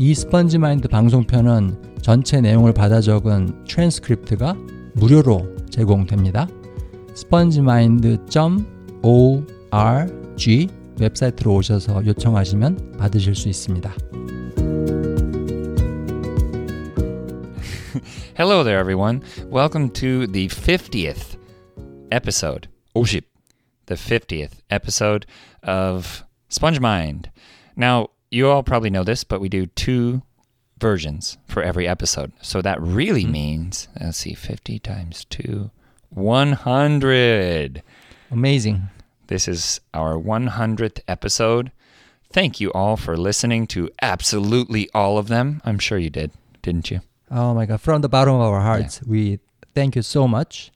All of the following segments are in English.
이 스펀지 마인드 방송편은 전체 내용을 받아 적은 트랜스크립트가 무료로 제공됩니다. spongemind.org 웹사이트로 오셔서 요청하시면 받으실 수 있습니다. Hello there, everyone. Welcome to the 50th episode, 50, the 50th episode of Sponge Mind. Now, you all probably know this, but we do two versions for every episode. So that really means, let's see, 50 times 2, 100. Amazing. This is our 100th episode. Thank you all for listening to absolutely all of them. I'm sure you did, didn't you? Oh my god, from the bottom of our hearts, we thank you so much.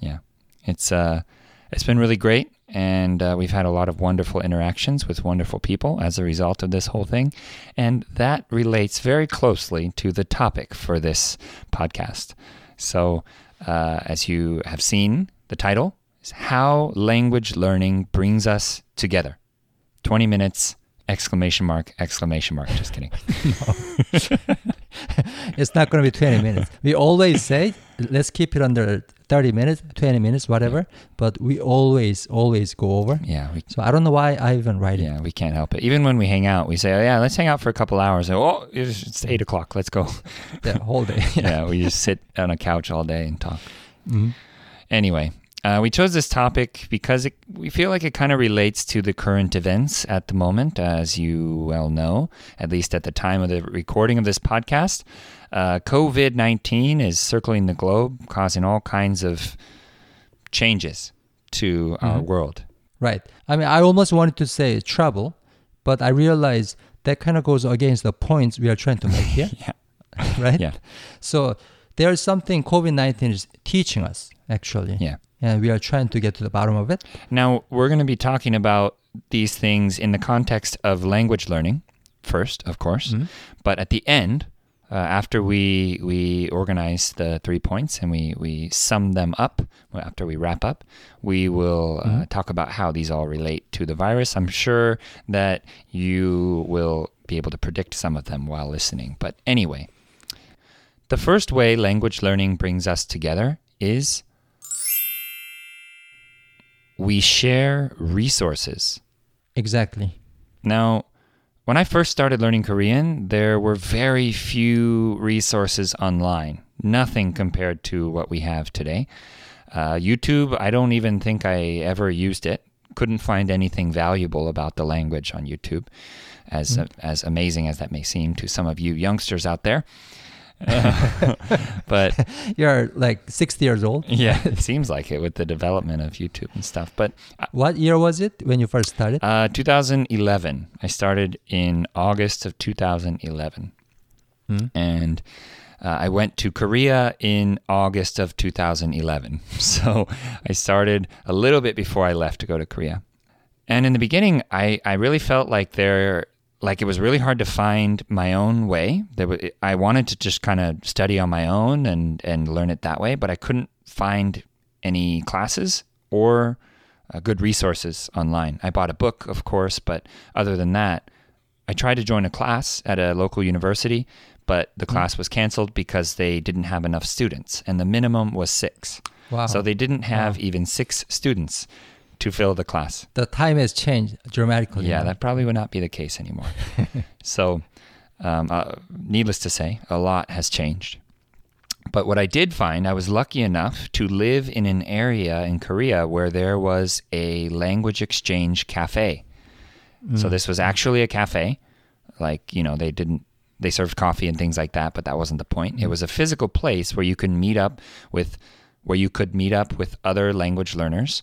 Yeah, it's uh, it's been really great, and uh, we've had a lot of wonderful interactions with wonderful people as a result of this whole thing, and that relates very closely to the topic for this podcast. So, uh, as you have seen, the title is "How Language Learning Brings Us Together." Twenty minutes! Exclamation mark! Exclamation mark! Just kidding. It's not going to be 20 minutes. We always say, let's keep it under 30 minutes, 20 minutes, whatever, but we always, always go over. Yeah, we So I don't know why I even write it. Yeah, we can't help it. Even when we hang out, we say, oh, "Yeah, let's hang out for a couple hours." oh, it's it's eight o'clock. Let's go. The whole day. yeah, we just sit on a couch all day and talk. Mhm. Anyway, uh, we chose this topic because it, we feel like it kind of relates to the current events at the moment, as you well know, at least at the time of the recording of this podcast. Uh, COVID 19 is circling the globe, causing all kinds of changes to our world. Right. I mean, I almost wanted to say trouble, but I realized that kind of goes against the points we are trying to make here. Yeah. right? Yeah. So there's something COVID 19 is teaching us, actually. Yeah. And we are trying to get to the bottom of it. Now, we're going to be talking about these things in the context of language learning first, of course. But at the end, uh, after we we organize the three points and we, we sum them up, after we wrap up, we will uh, talk about how these all relate to the virus. I'm sure that you will be able to predict some of them while listening. But anyway, the first way language learning brings us together is we share resources. Exactly. Now, when I first started learning Korean, there were very few resources online, nothing compared to what we have today. Uh, YouTube, I don't even think I ever used it. Couldn't find anything valuable about the language on YouTube, as as amazing as that may seem to some of you youngsters out there. but You're like 60 years old. yeah, it seems like it with the development of YouTube and stuff. But What year was it when you first started? Uh, 2011. I started in August of 2011. And uh, I went to Korea in August of 2011. So I started a little bit before I left to go to Korea. And in the beginning, I, I really felt like there, like it was really hard to find my own way. There was, I wanted to just kind of study on my own and, and learn it that way, but I couldn't find any classes or uh, good resources online. I bought a book, of course, but other than that, I tried to join a class at a local university, but the class was canceled because they didn't have enough students, and the minimum was six. Wow. So they didn't have even six students to fill the class. the time has changed dramatically. Yeah, that probably would not be the case anymore. so, um, uh, needless to say, a lot has changed. But what I did find, I was lucky enough to live in an area in Korea where there was a language exchange cafe. So this was actually a cafe. Like, you know, they didn't they served coffee and things like that, but that wasn't the point. It was a physical place where you could meet up with where you could meet up with other language learners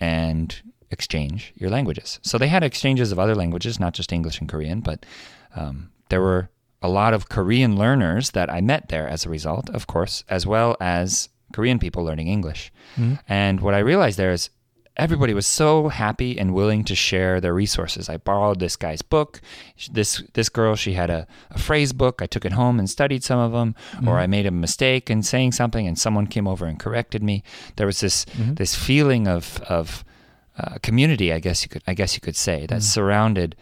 and exchange your languages. So they had exchanges of other languages, not just English and Korean, but um, there were a lot of Korean learners that I met there as a result, of course, as well as Korean people learning English. And what I realized there is everybody was so happy and willing to share their resources. I borrowed this guy's book. This this girl, she had a, a phrase book. I took it home and studied some of them. Or I made a mistake in saying something, and someone came over and corrected me. There was this this feeling of of uh, community, I guess you could I guess you could say, that surrounded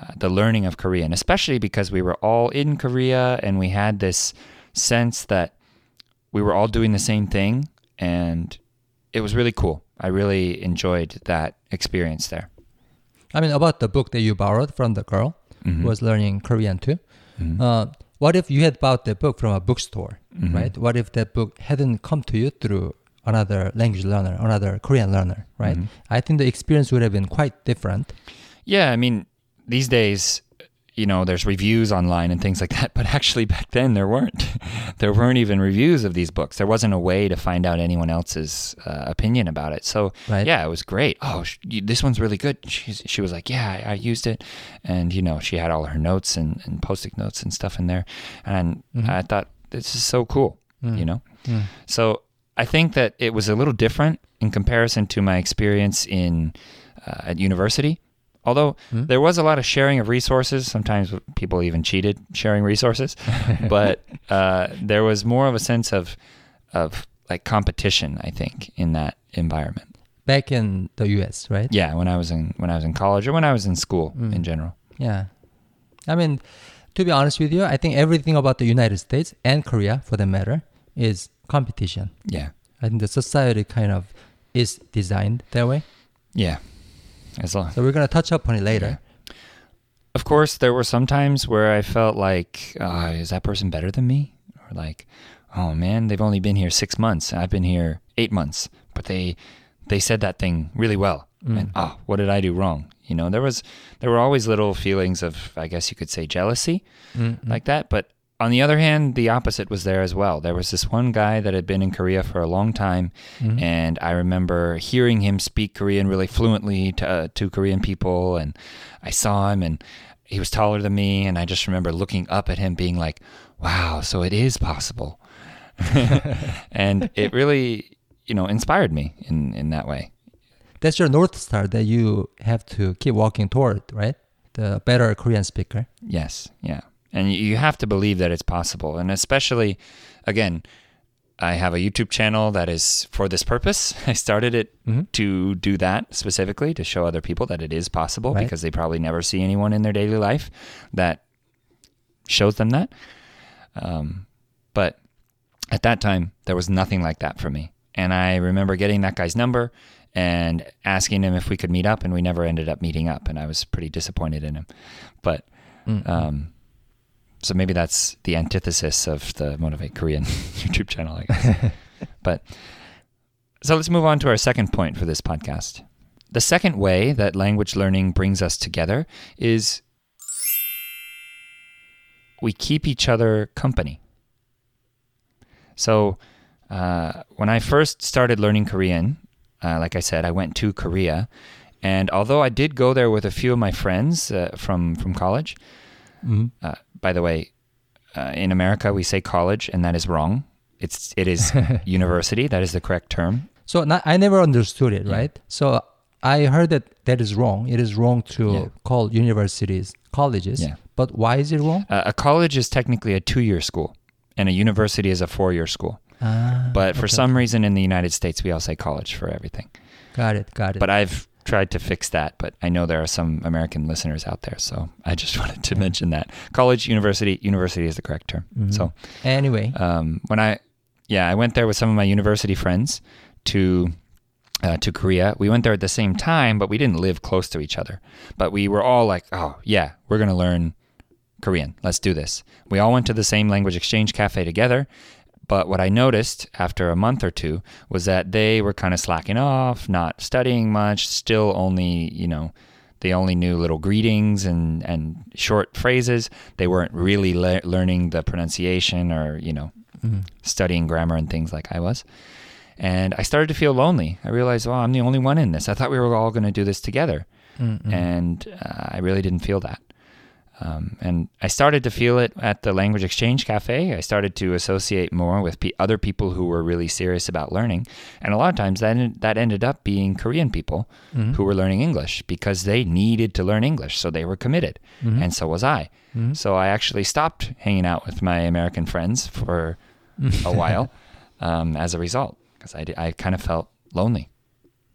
uh, the learning of Korean, especially because we were all in Korea and we had this sense that we were all doing the same thing, and it was really cool. I really enjoyed that experience there. I mean, about the book that you borrowed from the girl Mhm. who was learning Korean too. Mhm. Uh, what if you had bought the book from a bookstore, Mhm. right? What if that book hadn't come to you through another language learner, another Korean learner, right? Mhm. I think the experience would have been quite different. Yeah, I mean, these days, you know, there's reviews online and things like that, but actually back then there weren't. there weren't even reviews of these books. There wasn't a way to find out anyone else's uh, opinion about it. So, Right. yeah, it was great. Oh, sh- this one's really good. She's, she was like, yeah, I, I used it. And, you know, she had all her notes and, and post-it notes and stuff in there. And Mhm. I thought, this is so cool, Mm. you know? Mm. So I think that it was a little different in comparison to my experience in uh, at university. Although Hmm? there was a lot of sharing of resources, sometimes people even cheated sharing resources, but uh, there was more of a sense of of like competition. I think in that environment. Back in the U.S., right? Yeah, when I was in when I was in college or when I was in school Mm. in general. Yeah. I mean, to be honest with you, I think everything about the United States and Korea, for that matter, is competition. Yeah, I think the society kind of is designed that way. yeah. As long, So we're gonna touch upon it later. Of course, there were some times where I felt like, uh, is that person better than me? Or like, oh man, they've only been here six months. I've been here eight months, but they they said that thing really well. Mm. And oh, what did I do wrong? You know, there was there were always little feelings of, I guess you could say, jealousy Mm, mm. like that. But on the other hand, the opposite was there as well. There was this one guy that had been in Korea for a long time, Mhm. and I remember hearing him speak Korean really fluently to, uh, to Korean people, and I saw him, and he was taller than me, and I just remember looking up at him, being like, "Wow, so it is possible," and it really, you know, inspired me in in that way. That's your north star that you have to keep walking toward, right? The better Korean speaker. Yes, yeah. And you have to believe that it's possible. And especially, again, I have a YouTube channel that is for this purpose. I started it Mhm. to do that specifically to show other people that it is possible Right. because they probably never see anyone in their daily life that shows them that. Um, but at that time, there was nothing like that for me. And I remember getting that guy's number and asking him if we could meet up, and we never ended up meeting up. And I was pretty disappointed in him. But Mm. um, so maybe that's the antithesis of the Motivate Korean YouTube channel, I guess. but so let's move on to our second point for this podcast. The second way that language learning brings us together is we keep each other company. So uh, when I first started learning Korean, uh, like I said, I went to Korea. And although I did go there with a few of my friends uh, from, from college, Mhm. uh, by the way, uh, in America we say college, and that is wrong. It's it is university. That is the correct term. So not, I never understood it, Yeah. right? So I heard that that is wrong. It is wrong to Yeah. call universities colleges. Yeah. But why is it wrong? Uh, a college is technically a two-year school, and a university is a four-year school. Ah, But for okay. some reason in the United States, we all say college for everything. got it, got it. But I've tried to fix that, but I know there are some American listeners out there, so I just wanted to mention that. College, university, university is the correct term. Mhm. So anyway, um, when I, yeah, I went there with some of my university friends to uh, to Korea. We went there at the same time, but we didn't live close to each other. But we were all like, oh yeah, we're gonna learn Korean. Let's do this. We all went to the same language exchange cafe together. But what I noticed after a month or two was that they were kind of slacking off, not studying much, still only, you know, they only knew little greetings and, and short phrases. They weren't really le- learning the pronunciation or, you know, Mhm. studying grammar and things like I was. And I started to feel lonely. I realized, well, I'm the only one in this. I thought we were all going to do this together. Mm-mm. And uh, I really didn't feel that. Um, and I started to feel it at the Language Exchange Cafe. I started to associate more with pe- other people who were really serious about learning. And a lot of times that, en- that ended up being Korean people Mhm. who were learning English because they needed to learn English. So they were committed. Mhm. And so was I. Mhm. So I actually stopped hanging out with my American friends for a while um, as a result because I, I kind of felt lonely.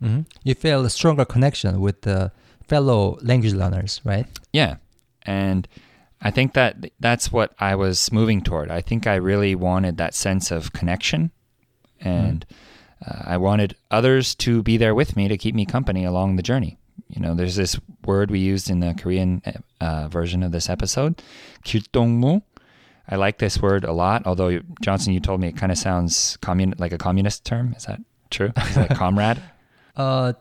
Mhm. You feel a stronger connection with the fellow language learners, right? Yeah, And I think that that's what I was moving toward. I think I really wanted that sense of connection, and uh, I wanted others to be there with me to keep me company along the journey. You know, there's this word we used in the Korean uh, version of this episode, 길동무. I like this word a lot, although Johnson, you told me it kind of sounds commun- like a communist term. Is that true? Is that comrade? Uh,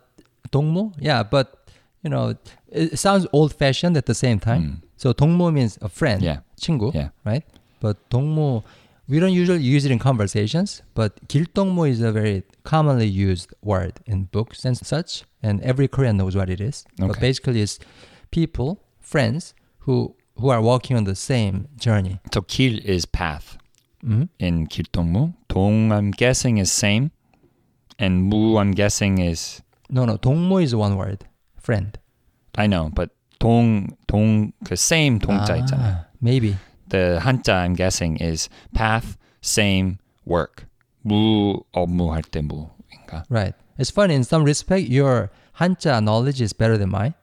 동무? Yeah, but you know, it sounds old fashioned at the same time. Mm. So 동무 means a friend, yeah. 친구, yeah. right? But 동무, we don't usually use it in conversations, but 길동무 is a very commonly used word in books and such, and every Korean knows what it is. Okay. But basically, it's people, friends who who are walking on the same journey. So 길 is path mm-hmm. in 길동무. 동 I'm guessing is same, and 무 I'm guessing is no no 동무 is one word friend. I know, but 동, 동, 그 same 동자 있잖아. Ah, maybe. The 한자, I'm guessing, is path, same, work. 무, 업무할 때 무인가? Right. It's funny in some respect, your 한자 knowledge is better than mine.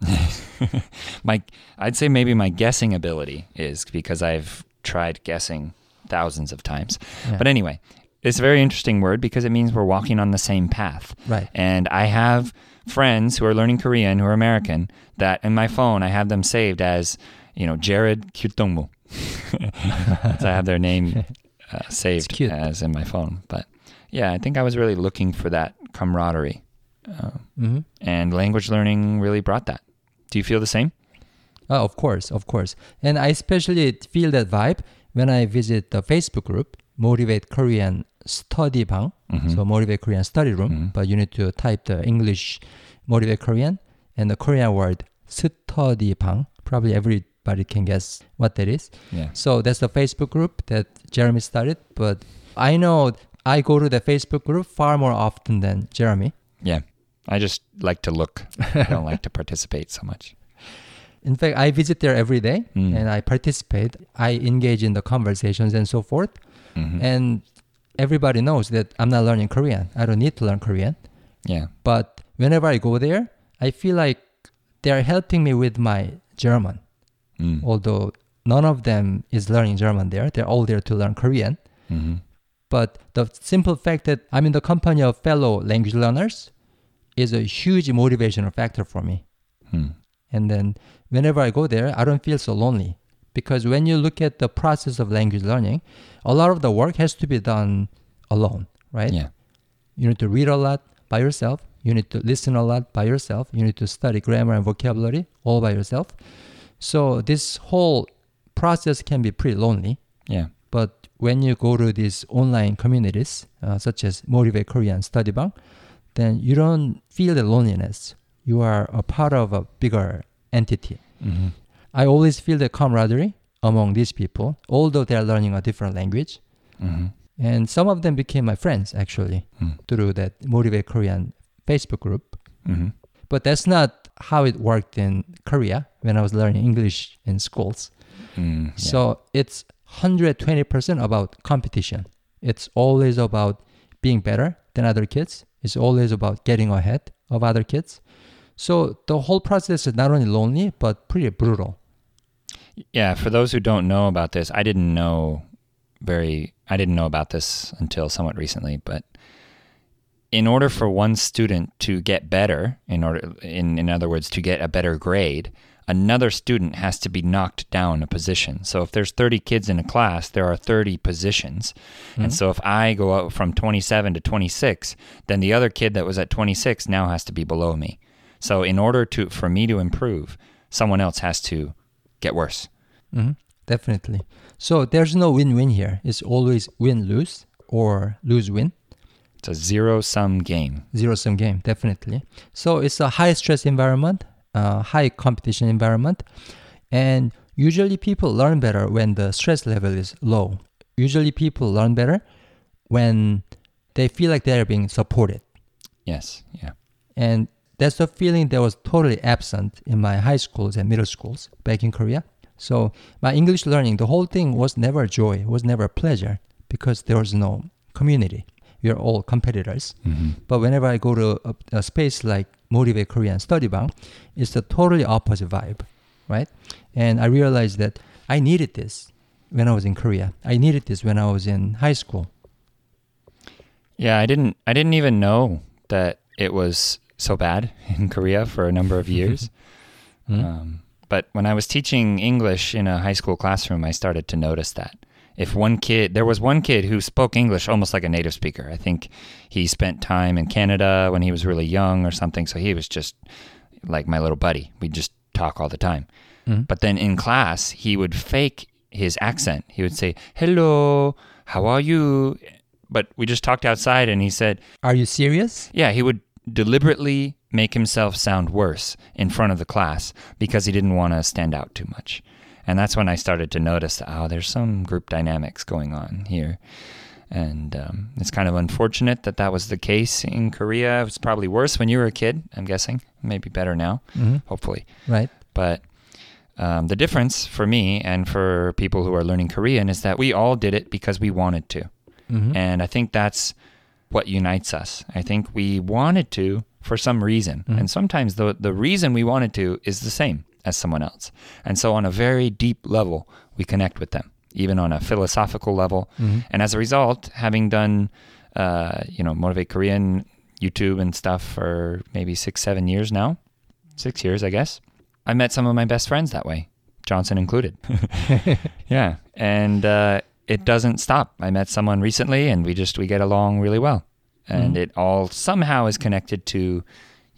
My, I'd say maybe my guessing ability is because I've tried guessing thousands of times. Yeah. But anyway, it's a very interesting word because it means we're walking on the same path. Right. And I have friends who are learning Korean who are American that in my phone I have them saved as, you know, Jared Kyutongmu. so I have their name uh, saved as in my phone. But yeah, I think I was really looking for that camaraderie. Uh, hmm and language learning really brought that. Do you feel the same? Oh, of course, of course. And I especially feel that vibe when I visit the Facebook group, Motivate Korean Study Bang. Mhm. So Motivate Korean Study Room. Mhm. But you need to type the English Motivate Korean and the Korean word Study Bang. Probably everybody can guess what that is. Yeah. So that's the Facebook group that Jeremy started. But I know I go to the Facebook group far more often than Jeremy. Yeah. I just like to look. I don't like to participate so much. In fact, I visit there every day Mm. and I participate. I engage in the conversations and so forth. Mhm. And everybody knows that I'm not learning Korean. I don't need to learn Korean. yeah. But whenever I go there, I feel like they're helping me with my German. Mm. Although none of them is learning German there, they're all there to learn Korean. Mhm. But the simple fact that I'm in the company of fellow language learners is a huge motivational factor for me. Hmm. And then whenever I go there, I don't feel so lonely. Because when you look at the process of language learning, a lot of the work has to be done alone, right? Yeah. You need to read a lot by yourself. You need to listen a lot by yourself. You need to study grammar and vocabulary all by yourself. So this whole process can be pretty lonely. Yeah. But when you go to these online communities, uh, such as Motivate Korean Study Bang, then you don't feel the loneliness. You are a part of a bigger entity. Mhm. I always feel the camaraderie among these people, although they are learning a different language. Mhm. And some of them became my friends actually Mm. through that Motivate Korean Facebook group. Mhm. But that's not how it worked in Korea when I was learning English in schools. Mm, yeah. So it's 120% about competition. It's always about being better than other kids. It's always about getting ahead of other kids. So the whole process is not only lonely, but pretty brutal. Yeah, for those who don't know about this, I didn't know very I didn't know about this until somewhat recently, but in order for one student to get better, in order in in other words to get a better grade, another student has to be knocked down a position. So if there's 30 kids in a class, there are 30 positions. And mm-hmm. so if I go out from 27 to 26, then the other kid that was at 26 now has to be below me. So in order to for me to improve, someone else has to get worse. hmm Definitely. So there's no win-win here. It's always win-lose or lose-win. It's a zero sum game. zero-sum game, definitely. So it's a high-stress environment, uh, high competition environment, and usually people learn better when the stress level is low. Usually people learn better when they feel like they're being supported, Yes. Yeah. and that's a feeling that was totally absent in my high schools and middle schools back in Korea. So my English learning, the whole thing was never joy, was never pleasure because there was no community. We are all competitors. Mm-hmm. But whenever I go to a, a space like Motivate Korean Study Bang, it's the totally opposite vibe. right? And I realized that I needed this when I was in Korea. I needed this when I was in high school. Yeah, I didn't I didn't even know that it was so bad in Korea for a number of years. Mhm. Um, but when I was teaching English in a high school classroom, I started to notice that. If one kid, there was one kid who spoke English almost like a native speaker. I think he spent time in Canada when he was really young or something. So he was just like my little buddy. We just talk all the time. Mhm. But then in class, he would fake his accent. He would say, Hello, how are you? But we just talked outside and he said, Are you serious? yeah, he would deliberately make himself sound worse in front of the class because he didn't want to stand out too much. And that's when I started to notice that, oh, there's some group dynamics going on here. And um, it's kind of unfortunate that that was the case in Korea. It was probably worse when you were a kid, I'm guessing. Maybe better now, hmm hopefully. Right. But um, the difference for me and for people who are learning Korean is that we all did it because we wanted to. hmm And I think that's what unites us. I think we wanted to for some reason. Mhm. And sometimes the the reason we wanted to is the same as someone else. And so on a very deep level, we connect with them, even on a philosophical level. hmm And as a result, having done uh, you know, Motivate Korean YouTube and stuff for maybe six, seven years now. Six years, I guess. I met some of my best friends that way, Johnson included. Yeah, and uh, it doesn't stop. I met someone recently, and we just we get along really well, and Mhm. it all somehow is connected to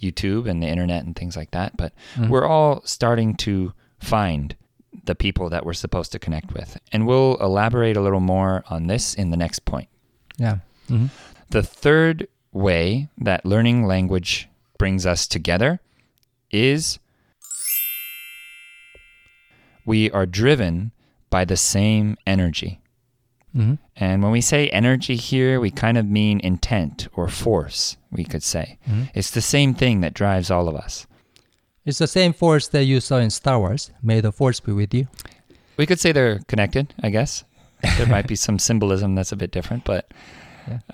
YouTube and the internet and things like that. But Mhm. we're all starting to find the people that we're supposed to connect with, and we'll elaborate a little more on this in the next point. Yeah. hmm The third way that learning language brings us together is we are driven by the same energy. Hmm And when we say energy here, we kind of mean intent or force, we could say. hmm It's the same thing that drives all of us. It's the same force that you saw in Star Wars. May the force be with you. We could say they're connected, I guess. There might be some symbolism that's a bit different, but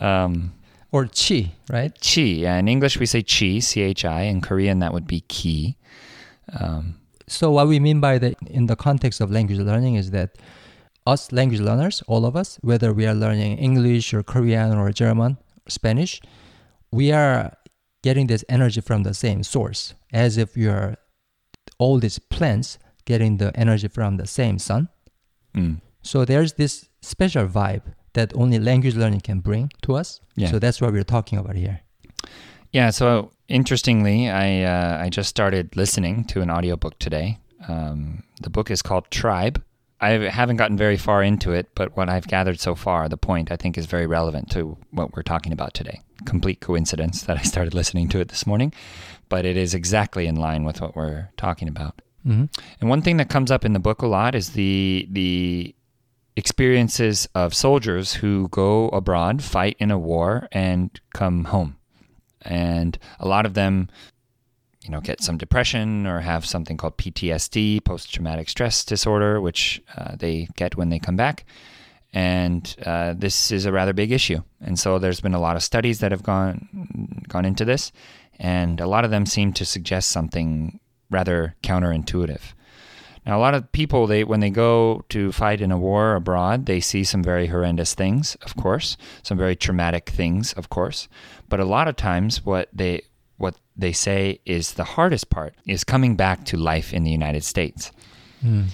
um, Or chi, right? chi. Yeah, in English, we say chi, C H I. In Korean, that would be ki. Um, So what we mean by the in the context of language learning is that us language learners, all of us, whether we are learning English or Korean or German, Spanish, we are getting this energy from the same source, as if we are all these plants getting the energy from the same sun. mm. So there's this special vibe that only language learning can bring to us. Yeah. So that's what we're talking about here. Yeah, so interestingly, I uh, I just started listening to an audiobook today. Um, the book is called Tribe. I haven't gotten very far into it, but what I've gathered so far, the point I think is very relevant to what we're talking about today. Complete coincidence that I started listening to it this morning, but it is exactly in line with what we're talking about. hmm And one thing that comes up in the book a lot is the the experiences of soldiers who go abroad, fight in a war, and come home. And a lot of them, you know, get some depression or have something called PTSD, post traumatic stress disorder, which uh, they get when they come back. And uh, this is a rather big issue. And so there's been a lot of studies that have gone gone into this, and a lot of them seem to suggest something rather counterintuitive. Now, a lot of people, they when they go to fight in a war abroad, they see some very horrendous things, of course, some very traumatic things, of course. But a lot of times, what they they say is the hardest part is coming back to life in the United States. Mm.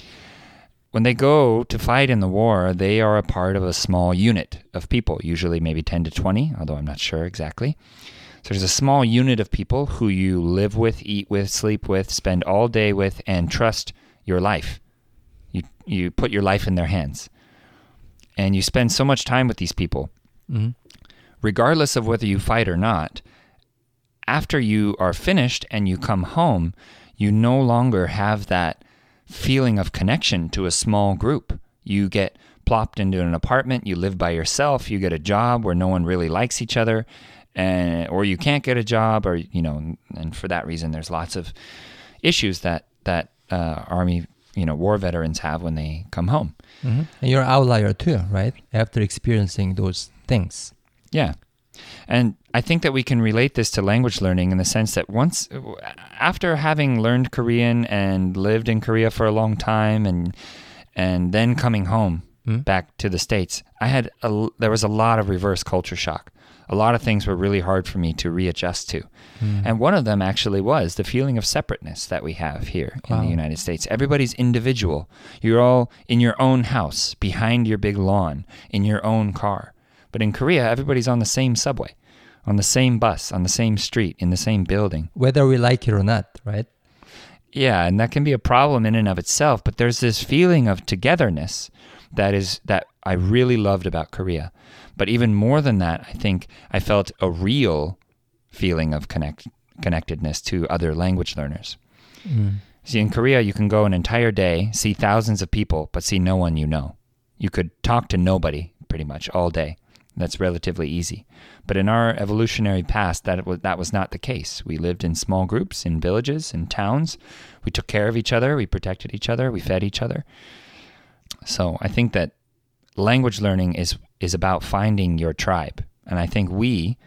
When they go to fight in the war, they are a part of a small unit of people, usually maybe 10 to 20, although I'm not sure exactly. So there's a small unit of people who you live with, eat with, sleep with, spend all day with, and trust your life. You, you put your life in their hands. And you spend so much time with these people, hmm regardless of whether you fight or not. After you are finished and you come home, you no longer have that feeling of connection to a small group. You get plopped into an apartment, you live by yourself, you get a job where no one really likes each other, and or you can't get a job, or you know, and for that reason, there's lots of issues that that uh, army, you know, war veterans have when they come home. hmm And you're an outlier too, right? After experiencing those things. Yeah, And I think that we can relate this to language learning in the sense that once, after having learned Korean and lived in Korea for a long time, and and then coming home Mm. back to the states, I had a, there was a lot of reverse culture shock. A lot of things were really hard for me to readjust to, Mm. and one of them actually was the feeling of separateness that we have here in the United States. Everybody's individual. You're all in your own house, behind your big lawn, in your own car. But in Korea, everybody's on the same subway, on the same bus, on the same street, in the same building. Whether we like it or not, right? Yeah, and that can be a problem in and of itself, but there's this feeling of togetherness that is that I really loved about Korea. But even more than that, I think I felt a real feeling of connect connectedness to other language learners. Mm. See, in Korea, you can go an entire day, see thousands of people, but see no one you know. You could talk to nobody pretty much all day. That's relatively easy. But in our evolutionary past, that was, that was not the case. We lived in small groups, in villages, in towns. We took care of each other, we protected each other, we fed each other. So I think that language learning is, is about finding your tribe. And I think we,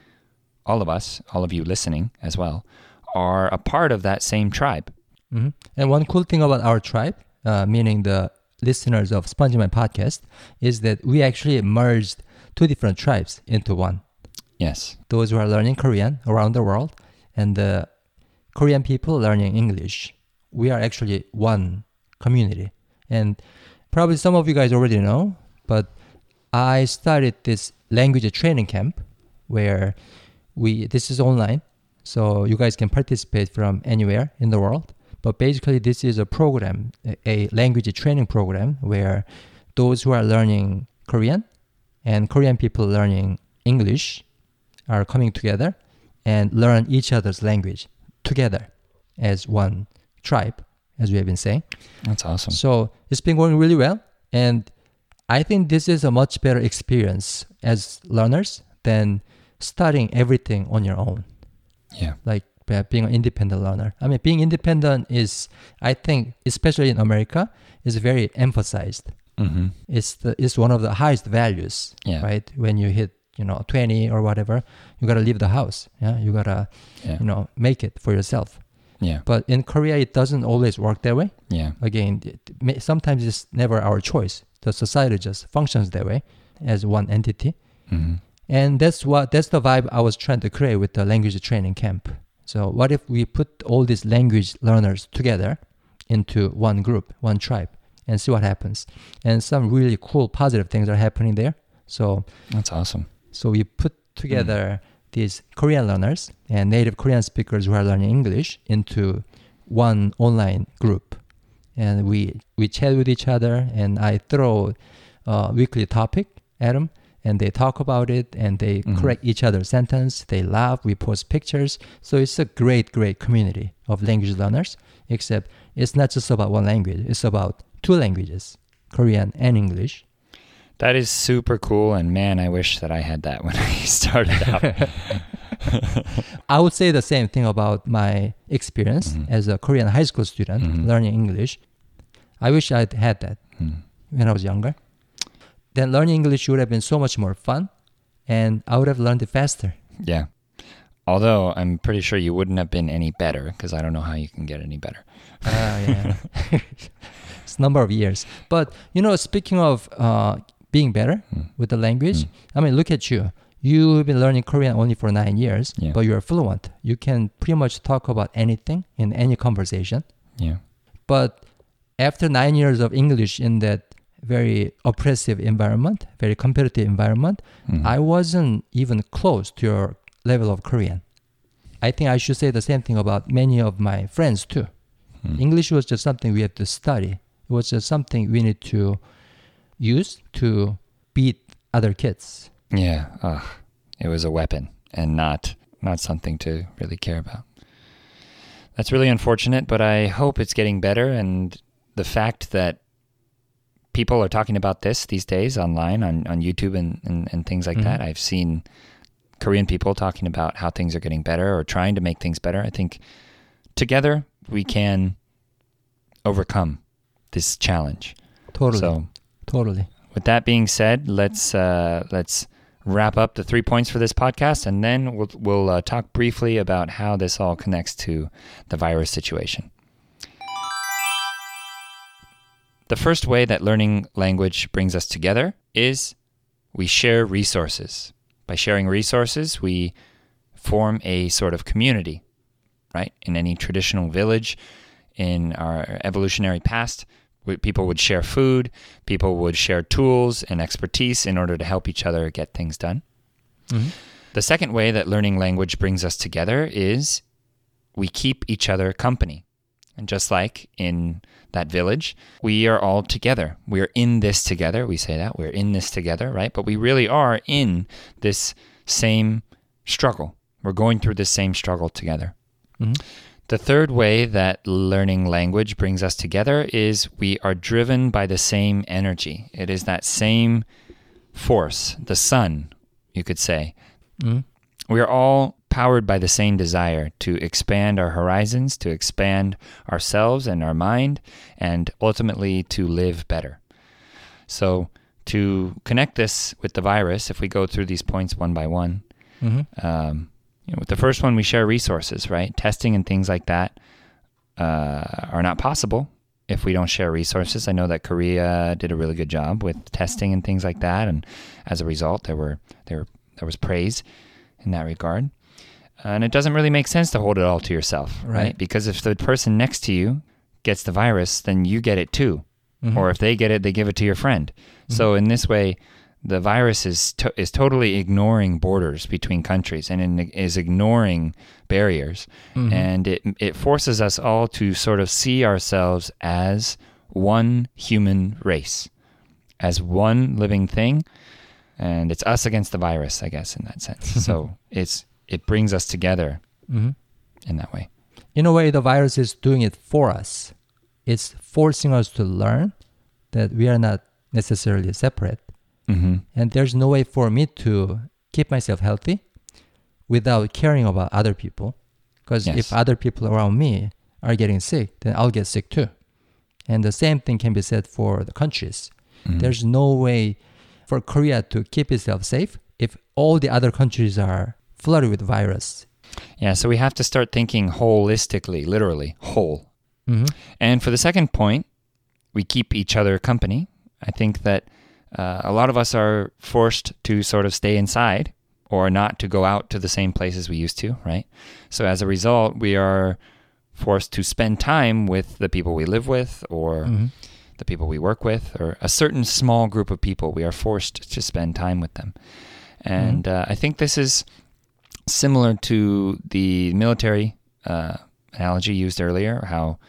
all of us, all of you listening as well, are a part of that same tribe. hmm And one cool thing about our tribe, uh, meaning the listeners of SpongeMind podcast, is that we actually merged two different tribes into one. Yes. Those who are learning Korean around the world and the Korean people learning English. We are actually one community. And probably some of you guys already know, but I started this language training camp where we this is online so you guys can participate from anywhere in the world but basically this is a program a- language training program where those who are learning korean and korean people learning english are coming together and learn each other's language together as one tribe as we have been saying That's awesome. so it's been going really well. And I think this is a much better experience as learners than studying everything on your own, Yeah. like uh, being an independent learner. I mean, being independent is, I think, especially in America, is very emphasized. Mm-hmm. It's the it's one of the highest values, Yeah. right? When you hit you know 20 or whatever, you gotta leave the house. Yeah, you gotta Yeah. you know make it for yourself. Yeah. But in Korea, it doesn't always work that way Yeah. again it may, sometimes it's never our choice the society just functions that way as one entity Mm-hmm. and that's what that's the vibe i was trying to create with the language training camp so what if we put all these language learners together into one group one tribe and see what happens and some really cool positive things are happening there so That's awesome. so we put together these Korean learners and native Korean speakers who are learning English into one online group. And we, we chat with each other and I throw a weekly topic at them and they talk about it and they Mhm. correct each other's sentence. They laugh, we post pictures. So it's a great, great community of language learners, except it's not just about one language. It's about two languages, Korean and English. That is super cool, and man, I wish that I had that when I started out. I would say the same thing about my experience Mhm. as a Korean high school student Mhm. learning English. I wish I'd had that Hmm. when I was younger. Then learning English would have been so much more fun and I would have learned it faster. Yeah. Although I'm pretty sure you wouldn't have been any better because I don't know how you can get any better. Ah, yeah. it's a number of years. But, you know, speaking of uh, being better Hmm. with the language, Mm. I mean, look at you. You've been learning Korean only for nine years, Yeah. but you're fluent. You can pretty much talk about anything in any conversation. Yeah. But after nine years of English in that very oppressive environment, very competitive environment, Mhm. I wasn't even close to your level of Korean. I think I should say the same thing about many of my friends too. Hmm. English was just something we had to study. It was just something we need to use to beat other kids. Yeah. Ugh. It was a weapon and not not something to really care about. That's really unfortunate, but I hope it's getting better and the fact that people are talking about this these days online on, on YouTube and, and, and things like Mhm. that. I've seen Korean people talking about how things are getting better or trying to make things better. I think together we can overcome this challenge. Totally. So totally. with that being said, let's uh, let's wrap up the three points for this podcast, and then we'll, we'll uh, talk briefly about how this all connects to the virus situation. The first way that learning language brings us together is we share resources. By sharing resources, we form a sort of community, right? In any traditional village, in our evolutionary past, people would share food, people would share tools and expertise in order to help each other get things done. Mm-hmm. The second way that learning language brings us together is we keep each other company. And just like in that village, we are all together. We're in this together. We say that we're in this together, right? But we really are in this same struggle. We're going through this same struggle together. Mm-hmm. The third way that learning language brings us together is we are driven by the same energy. It is that same force, the sun, you could say. Mm-hmm. We are all powered by the same desire to expand our horizons, to expand ourselves and our mind, and ultimately to live better. So, to connect this with the virus, if we go through these points one by one, mm-hmm. um, you know, with the first one, we share resources, right? Testing and things like that uh, are not possible if we don't share resources. I know that Korea did a really good job with testing and things like that, and as a result, there were there there was praise in that regard. And it doesn't really make sense to hold it all to yourself, right? right? Because if the person next to you gets the virus, then you get it too. Mm-hmm. Or if they get it, they give it to your friend. Mm-hmm. So in this way, the virus is to, is totally ignoring borders between countries and in, is ignoring barriers, mm-hmm. and it it forces us all to sort of see ourselves as one human race, as one living thing, and it's us against the virus, I guess, in that sense. so it's it brings us together mm-hmm. in that way. In a way, the virus is doing it for us. It's forcing us to learn that we are not necessarily separate Mm-hmm. And there's no way for me to keep myself healthy without caring about other people. Because yes. if other people around me are getting sick, then I'll get sick too. And the same thing can be said for the countries. Mm-hmm. There's no way for Korea to keep itself safe if all the other countries are flooded with virus. Yeah, so we have to start thinking holistically, literally, whole. Mm-hmm. And for the second point, we keep each other company. I think that uh, a lot of us are forced to sort of stay inside or not to go out to the same places we used to, right? So as a result, we are forced to spend time with the people we live with or mm-hmm. the people we work with or a certain small group of people. We are forced to spend time with them. And mm-hmm. uh, I think this is similar to the military uh, analogy used earlier, how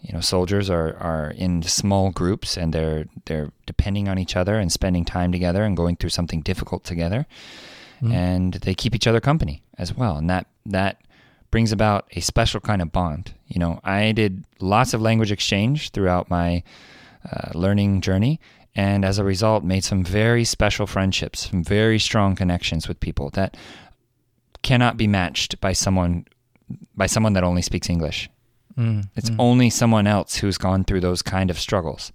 you know soldiers are are in small groups and they're they're depending on each other and spending time together and going through something difficult together. Mm. and they keep each other company as well. And that that brings about a special kind of bond. You know i did lots of language exchange throughout my uh, learning journey and as a result made some very special friendships some very strong connections with people that cannot be matched by someone by someone that only speaks english Mm, it's mm. only someone else who's gone through those kind of struggles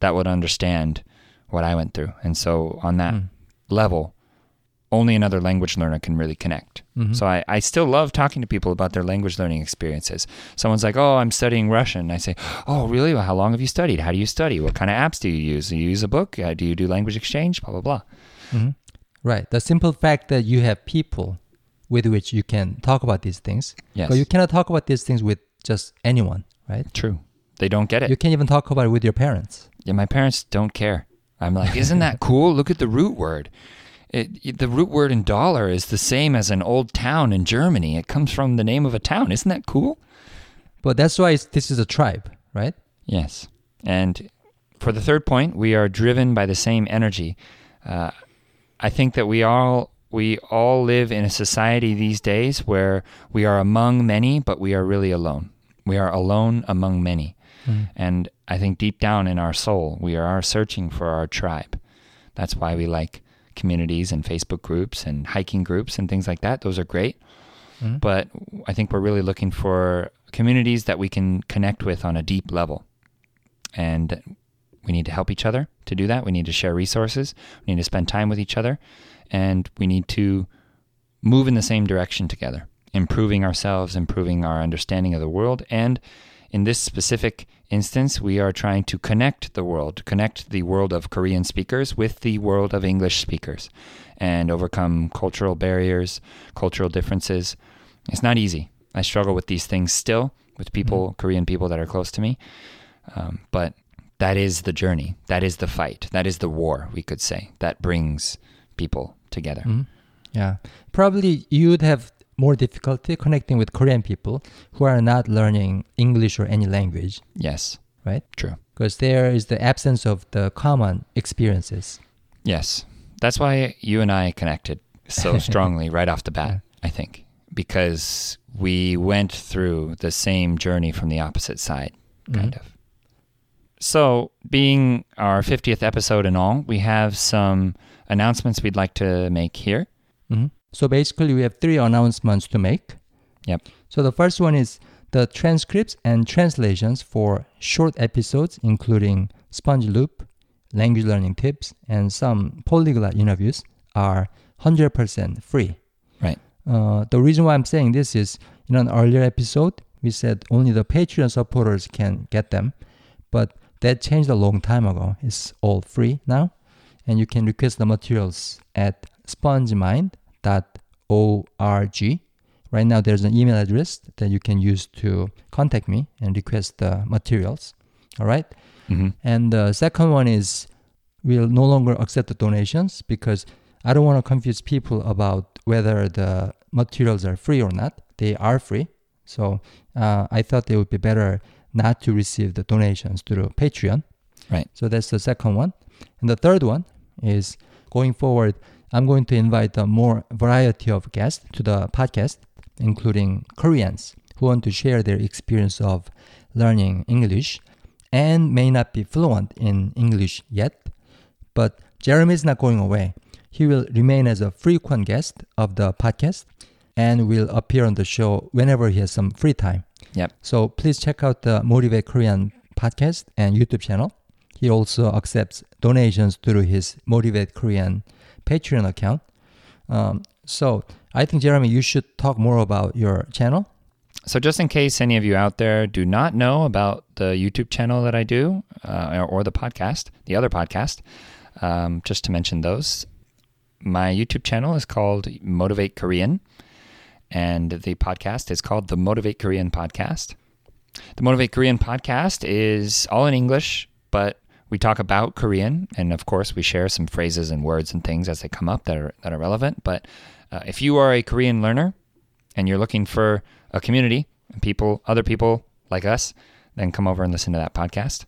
that would understand what I went through. And so, on that mm. level, only another language learner can really connect. Mm-hmm. So, I, I still love talking to people about their language learning experiences. Someone's like, Oh, I'm studying Russian. I say, Oh, really? Well, how long have you studied? How do you study? What kind of apps do you use? Do you use a book? Uh, do you do language exchange? Blah, blah, blah. Mm-hmm. Right. The simple fact that you have people with which you can talk about these things. Yes. But you cannot talk about these things with just anyone, right? True. They don't get it. You can't even talk about it with your parents. Yeah, my parents don't care. I'm like, isn't that cool? Look at the root word. It, it, the root word in dollar is the same as an old town in Germany. It comes from the name of a town. Isn't that cool? But that's why this is a tribe, right? Yes. And for the third point, we are driven by the same energy. Uh, I think that we all we all live in a society these days where we are among many, but we are really alone. We are alone among many. Mm. And I think deep down in our soul, we are searching for our tribe. That's why we like communities and Facebook groups and hiking groups and things like that. Those are great. Mm. But I think we're really looking for communities that we can connect with on a deep level. And we need to help each other to do that. We need to share resources. We need to spend time with each other, and we need to move in the same direction together, improving ourselves, improving our understanding of the world, and in this specific instance, we are trying to connect the world, connect the world of Korean speakers with the world of English speakers, and overcome cultural barriers, cultural differences. It's not easy. I struggle with these things still with people, Korean people that are close to me. Um, but that is the journey. That is the fight. That is the war, we could say, that brings people together. Mhm. Yeah. Probably you would have more difficulty connecting with Korean people who are not learning English or any language, Yes, right? true. Because there is the absence of the common experiences. Yes. That's why you and I connected so strongly right off the bat, I think, because we went through the same journey from the opposite side, kind of. So, being our 50th episode and all, we have some announcements we'd like to make here. Mhm. So basically, we have three announcements to make. Yep. So the first one is the transcripts and translations for short episodes, including Sponge Loop, language learning tips, and some polyglot interviews, are 100% free. Right. Uh, the reason why I'm saying this is in an earlier episode, we said only the Patreon supporters can get them, but that changed a long time ago. It's all free now, and you can request the materials at spongemind.org. Right now, there's an email address that you can use to contact me and request the materials. All right. hmm And the second one is we'll no longer accept the donations because I don't want to confuse people about whether the materials are free or not. They are free. So uh, I thought it would be better not to receive the donations through Patreon. Right. So that's the second one. And the third one is going forward, I'm going to invite a more variety of guests to the podcast, including Koreans who want to share their experience of learning English and may not be fluent in English yet. But Jeremy is not going away. He will remain as a frequent guest of the podcast and will appear on the show whenever he has some free time. Yep. So please check out the Motivate Korean podcast and YouTube channel. He also accepts donations through his Motivate Korean Patreon account. Um, so I think Jeremy, you should talk more about your channel. So, just in case any of you out there do not know about the YouTube channel that I do uh, or the podcast, the other podcast, um, just to mention those, my YouTube channel is called Motivate Korean, and the podcast is called the Motivate Korean Podcast. The Motivate Korean Podcast is all in English, but we talk about Korean, and of course, we share some phrases and words and things as they come up that are that are relevant. But uh, if you are a Korean learner and you're looking for a community and people, other people like us, then come over and listen to that podcast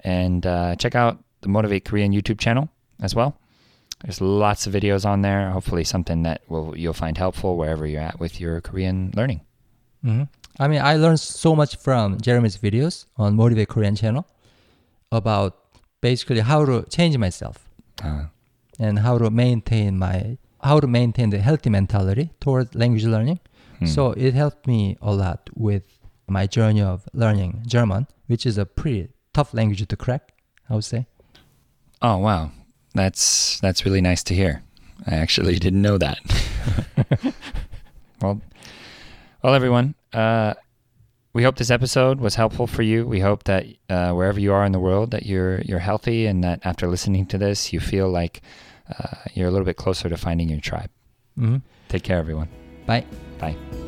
and uh, check out the Motivate Korean YouTube channel as well. There's lots of videos on there. Hopefully, something that will you'll find helpful wherever you're at with your Korean learning. hmm I mean, I learned so much from Jeremy's videos on Motivate Korean channel about basically how to change myself Uh, and how to maintain my how to maintain the healthy mentality towards language learning. hmm. So it helped me a lot with my journey of learning German, which is a pretty tough language to crack, I would say. oh wow, that's that's really nice to hear. I actually didn't know that. well, well, everyone. Uh, we hope this episode was helpful for you. We hope that uh, wherever you are in the world, that you're you're healthy, and that after listening to this, you feel like uh, you're a little bit closer to finding your tribe. hmm Take care, everyone. Bye. Bye.